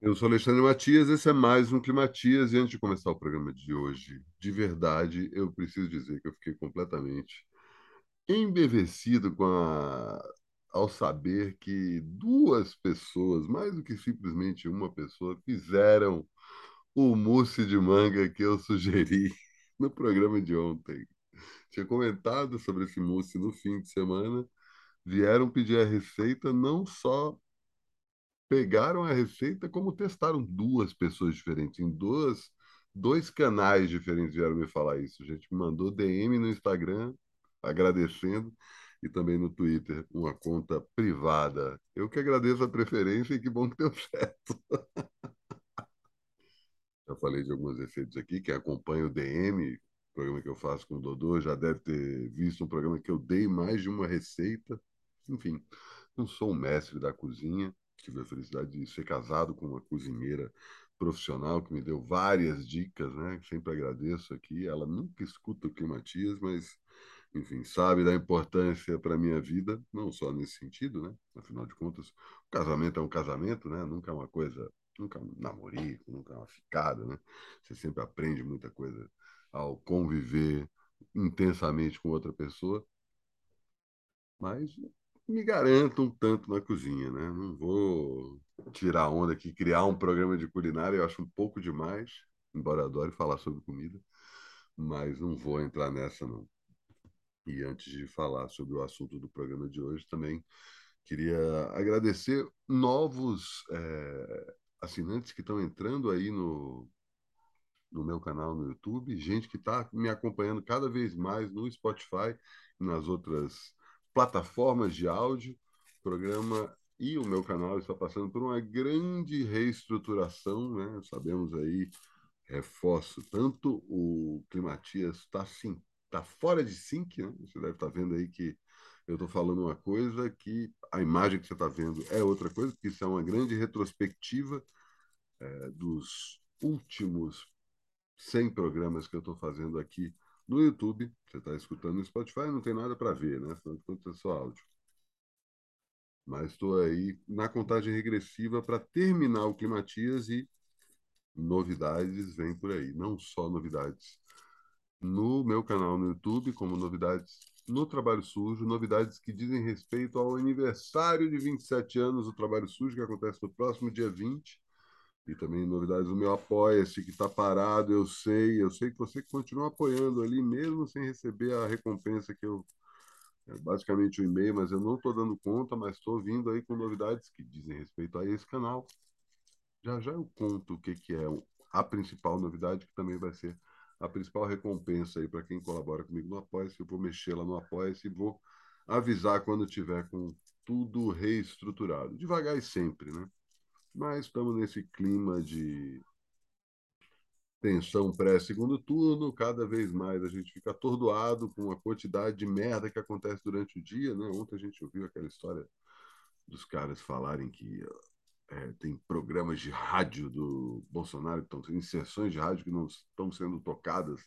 Eu sou Alexandre Matias, esse é mais um Climatias, e antes de começar o programa de hoje, de verdade, eu preciso dizer que eu fiquei completamente embevecido com a... ao saber que duas pessoas, mais do que simplesmente uma pessoa, fizeram o mousse de manga que eu sugeri no programa de ontem. Tinha comentado sobre esse mousse no fim de semana, vieram pedir a receita não só pegaram a receita como testaram duas pessoas diferentes, em duas, dois canais diferentes vieram me falar isso. A gente me mandou DM no Instagram agradecendo e também no Twitter, uma conta privada. Eu que agradeço a preferência e que bom que deu certo. Já falei de algumas receitas aqui, quem acompanha o DM, programa que eu faço com o Dodô, já deve ter visto um programa que eu dei mais de uma receita. Enfim, não sou um mestre da cozinha, tive a felicidade de ser casado com uma cozinheira profissional que me deu várias dicas, né? Sempre agradeço aqui. Ela nunca escuta o Climatias, mas, enfim, sabe da importância para a minha vida, não só nesse sentido, né? Afinal de contas, o casamento é um casamento, né? Nunca é uma coisa, nunca é um namorico, nunca é uma ficada, né? Você sempre aprende muita coisa ao conviver intensamente com outra pessoa. Mas me garanto um tanto na cozinha, né? Não vou tirar onda aqui, criar um programa de culinária, eu acho um pouco demais, embora adore falar sobre comida, mas não vou entrar nessa, não. E antes de falar sobre o assunto do programa de hoje, também queria agradecer novos é, assinantes que estão entrando aí no, no meu canal no YouTube, gente que está me acompanhando cada vez mais no Spotify nas outras plataformas de áudio. O programa e o meu canal está passando por uma grande reestruturação, né? Sabemos aí, reforço, tanto o Climatias está sim, está fora de sync, né? Você deve estar tá vendo aí que eu estou falando uma coisa que a imagem que você está vendo é outra coisa, porque isso é uma grande retrospectiva é, dos últimos 100 programas que eu estou fazendo aqui no YouTube. Você está escutando no Spotify, não tem nada para ver, né? Afinal de contas, é só áudio. Mas estou aí na contagem regressiva para terminar o Climatias e novidades vêm por aí. Não só novidades no meu canal no YouTube, como novidades no Trabalho Sujo, novidades que dizem respeito ao aniversário de 27 anos do Trabalho Sujo, que acontece no próximo dia 20 e também novidades do meu Apoia-se, que está parado, eu sei, eu sei que você continua apoiando ali, mesmo sem receber a recompensa que eu. É basicamente o um e-mail, mas eu não estou dando conta, mas estou vindo aí com novidades que dizem respeito a esse canal. Já já eu conto o que, que é a principal novidade, que também vai ser a principal recompensa aí para quem colabora comigo no Apoia-se. Eu vou mexer lá no Apoia-se e vou avisar quando tiver com tudo reestruturado. Devagar e sempre, né? Mas estamos nesse clima de tensão pré-segundo turno, cada vez mais a gente fica atordoado com a quantidade de merda que acontece durante o dia. Né? Ontem a gente ouviu aquela história dos caras falarem que é, tem programas de rádio do Bolsonaro, que estão inserções de rádio que não estão sendo tocadas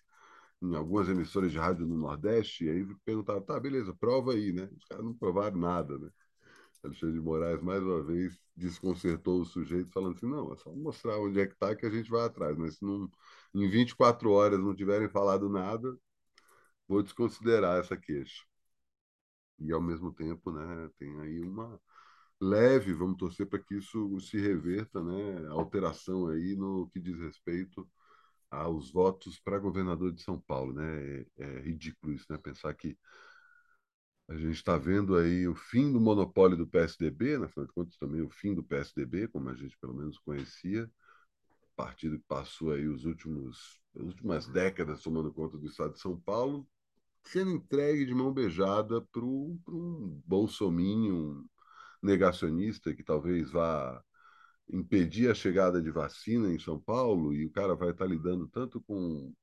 em algumas emissoras de rádio no Nordeste, e aí perguntaram, tá, beleza, prova aí, né? Os caras não provaram nada, né? Alexandre de Moraes, mais uma vez, desconcertou o sujeito, falando assim: não, é só mostrar onde é que está que a gente vai atrás, mas se não, em 24 horas não tiverem falado nada, vou desconsiderar essa queixa. E, ao mesmo tempo, né, tem aí uma leve, vamos torcer para que isso se reverta, né, alteração aí no que diz respeito aos votos para governador de São Paulo. Né? É, é ridículo isso, né? pensar que a gente está vendo aí o fim do monopólio do PSDB, na afinal de contas também o fim do PSDB, como a gente pelo menos conhecia, partido que passou aí os últimos, as últimas décadas tomando conta do estado de São Paulo, sendo entregue de mão beijada para um bolsominion negacionista que talvez vá impedir a chegada de vacina em São Paulo e o cara vai estar tá lidando tanto com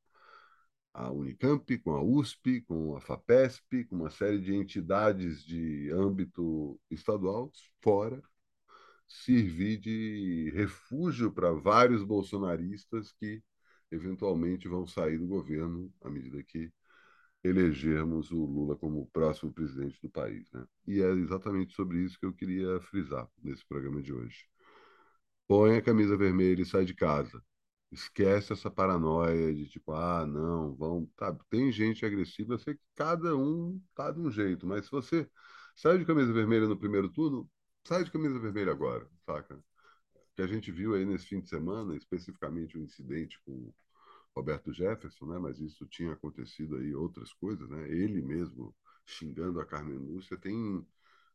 a Unicamp, com a USP, com a FAPESP, com uma série de entidades de âmbito estadual, fora, servir de refúgio para vários bolsonaristas que eventualmente vão sair do governo à medida que elegermos o Lula como o próximo presidente do país. Né? E é exatamente sobre isso que eu queria frisar nesse programa de hoje. põe a camisa vermelha e sai de casa. Esquece essa paranoia de tipo, ah, não, vão. Tá, tem gente agressiva, eu sei que cada um tá de um jeito, mas se você sai de camisa vermelha no primeiro turno, sai de camisa vermelha agora, saca? Que a gente viu aí nesse fim de semana, especificamente o um incidente com Roberto Jefferson, né? Mas isso tinha acontecido aí outras coisas, né? Ele mesmo xingando a Carmen Lúcia tem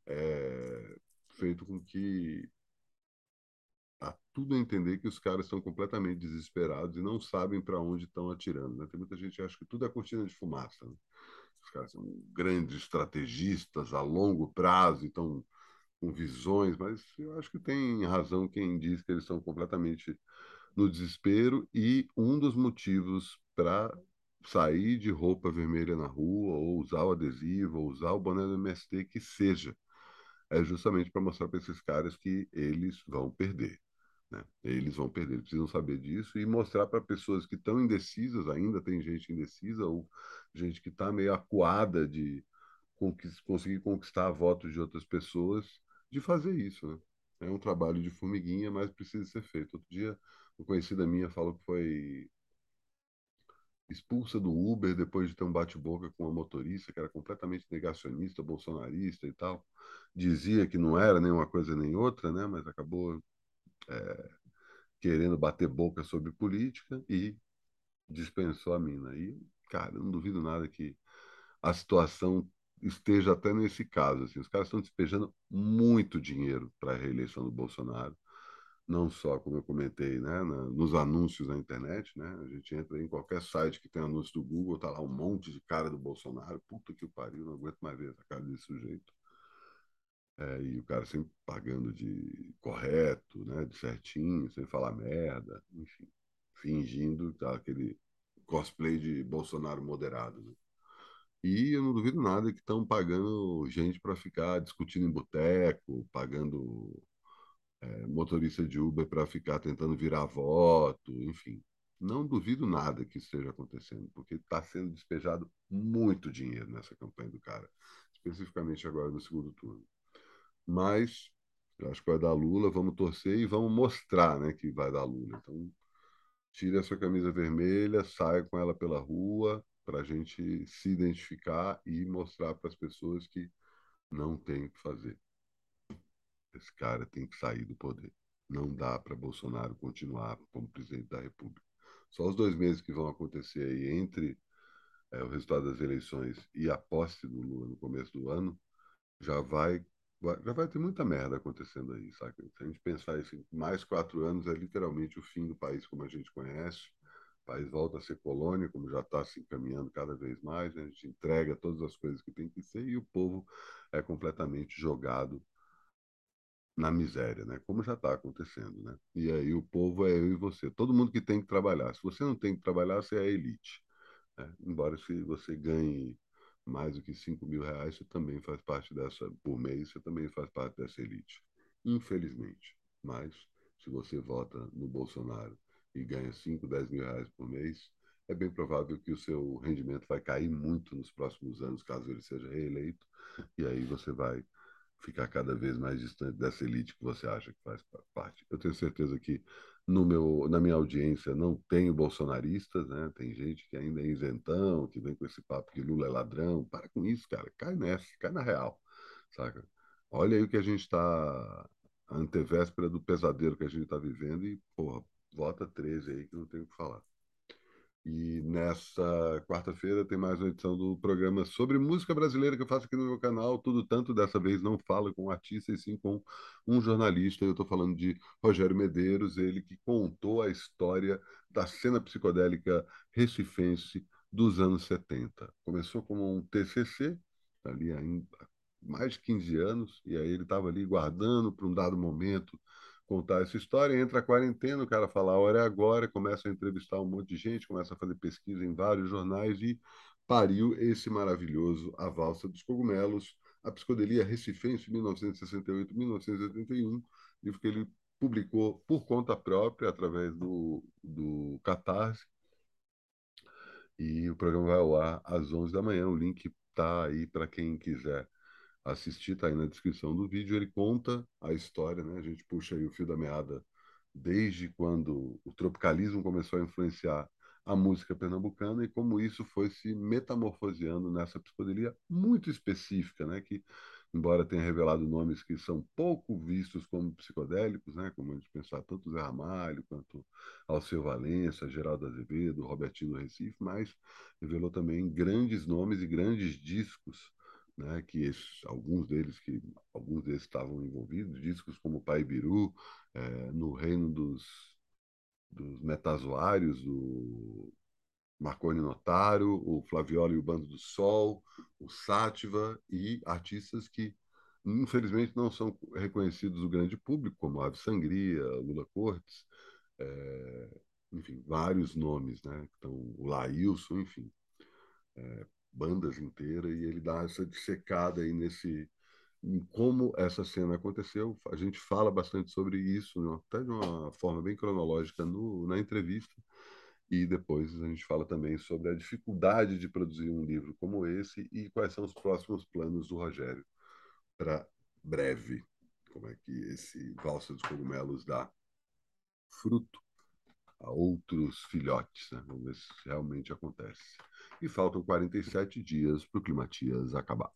é, feito com que tudo a entender que os caras estão completamente desesperados e não sabem para onde estão atirando. Né? Tem muita gente que acha que tudo é cortina de fumaça. Né? Os caras são grandes estrategistas a longo prazo, então com visões, mas eu acho que tem razão quem diz que eles estão completamente no desespero e um dos motivos para sair de roupa vermelha na rua ou usar o adesivo ou usar o boné do MST que seja é justamente para mostrar para esses caras que eles vão perder né? Eles vão perder, eles precisam saber disso e mostrar para pessoas que estão indecisas ainda, tem gente indecisa ou gente que está meio acuada de conseguir conquistar votos de outras pessoas, de fazer isso. Né? É um trabalho de formiguinha, mas precisa ser feito. Outro dia, uma conhecida minha falou que foi expulsa do Uber depois de ter um bate-boca com uma motorista que era completamente negacionista, bolsonarista e tal. Dizia que não era nem uma coisa nem outra, né? mas acabou é, querendo bater boca sobre política e dispensou a mina. E, cara, eu não duvido nada que a situação esteja até nesse caso. Assim, os caras estão despejando muito dinheiro para a reeleição do Bolsonaro, não só, como eu comentei, né, na, nos anúncios na internet. Né, a gente entra em qualquer site que tem anúncio do Google, tá lá um monte de cara do Bolsonaro. Puta que pariu, não aguento mais ver essa cara desse sujeito. É, e o cara sempre pagando de correto, né, de certinho, sem falar merda, enfim, fingindo tá, aquele cosplay de Bolsonaro moderado. Né? E eu não duvido nada que estão pagando gente para ficar discutindo em boteco, pagando é, motorista de Uber para ficar tentando virar voto, enfim. Não duvido nada que isso esteja acontecendo, porque está sendo despejado muito dinheiro nessa campanha do cara, especificamente agora no segundo turno. Mas acho que vai dar Lula, vamos torcer e vamos mostrar né, que vai dar Lula. Então, tire a sua camisa vermelha, saia com ela pela rua, para a gente se identificar e mostrar para as pessoas que não tem o que fazer. Esse cara tem que sair do poder. Não dá para Bolsonaro continuar como presidente da República. Só os dois meses que vão acontecer aí entre é, o resultado das eleições e a posse do Lula no começo do ano já vai já vai ter muita merda acontecendo aí, sabe? Se a gente pensar isso, mais quatro anos é literalmente o fim do país como a gente conhece. O país volta a ser colônia, como já está se encaminhando cada vez mais. Né? A gente entrega todas as coisas que tem que ser e o povo é completamente jogado na miséria, né? Como já está acontecendo, né? E aí o povo é eu e você. Todo mundo que tem que trabalhar. Se você não tem que trabalhar, você é a elite. Né? Embora se você ganhe mais do que 5 mil reais, você também faz parte dessa, por mês, você também faz parte dessa elite. Infelizmente. Mas, se você vota no Bolsonaro e ganha 5, 10 mil reais por mês, é bem provável que o seu rendimento vai cair muito nos próximos anos, caso ele seja reeleito, e aí você vai ficar cada vez mais distante dessa elite que você acha que faz parte. Eu tenho certeza que no meu, na minha audiência não tenho bolsonaristas, né? Tem gente que ainda é isentão, que vem com esse papo que Lula é ladrão. Para com isso, cara. Cai nessa, cai na real, saca? Olha aí o que a gente está antevéspera do pesadelo que a gente está vivendo e, porra, vota 13 aí que não tem o que falar. E nessa quarta-feira tem mais uma edição do programa sobre música brasileira que eu faço aqui no meu canal. Tudo tanto, dessa vez não falo com um artista, e sim com um jornalista. Eu estou falando de Rogério Medeiros, ele que contou a história da cena psicodélica recifense dos anos 70. Começou como um TCC, ali há mais de 15 anos, e aí ele estava ali guardando para um dado momento contar essa história, entra a quarentena, o cara fala, a hora é agora, começa a entrevistar um monte de gente, começa a fazer pesquisa em vários jornais e pariu esse maravilhoso A Valsa dos Cogumelos, a Psicodelia Recifense, 1968-1981, livro que ele publicou por conta própria, através do, do Catarse, e o programa vai ao ar às 11 da manhã, o link está aí para quem quiser assistir, tá aí na descrição do vídeo. Ele conta a história, né? A gente puxa aí o fio da meada desde quando o tropicalismo começou a influenciar a música pernambucana e como isso foi se metamorfoseando nessa psicodelia muito específica, né, que embora tenha revelado nomes que são pouco vistos como psicodélicos, né, como a gente pensar tanto Zé Ramalho quanto Alceu Valença, Geraldo Azevedo, Robertinho do Recife, mas revelou também grandes nomes e grandes discos, né, que esses, alguns deles que alguns deles estavam envolvidos, discos como Pai Biru, é, no reino dos, dos metazoários, o Marconi Notaro, o Flavioli e o Bando do Sol, o Sátiva e artistas que infelizmente não são reconhecidos do grande público, como Ave Sangria, Lula Cortes, é, enfim, vários nomes, né? Então, o Laílson, enfim, é, bandas inteiras, e ele dá essa dissecada aí nesse em como essa cena aconteceu. A gente fala bastante sobre isso, né? até de uma forma bem cronológica no, na entrevista, e depois a gente fala também sobre a dificuldade de produzir um livro como esse e quais são os próximos planos do Rogério para breve. Como é que esse Valsa dos Cogumelos dá fruto a outros filhotes. Né? Vamos ver se realmente acontece. E faltam 47 dias para o Climatias acabar.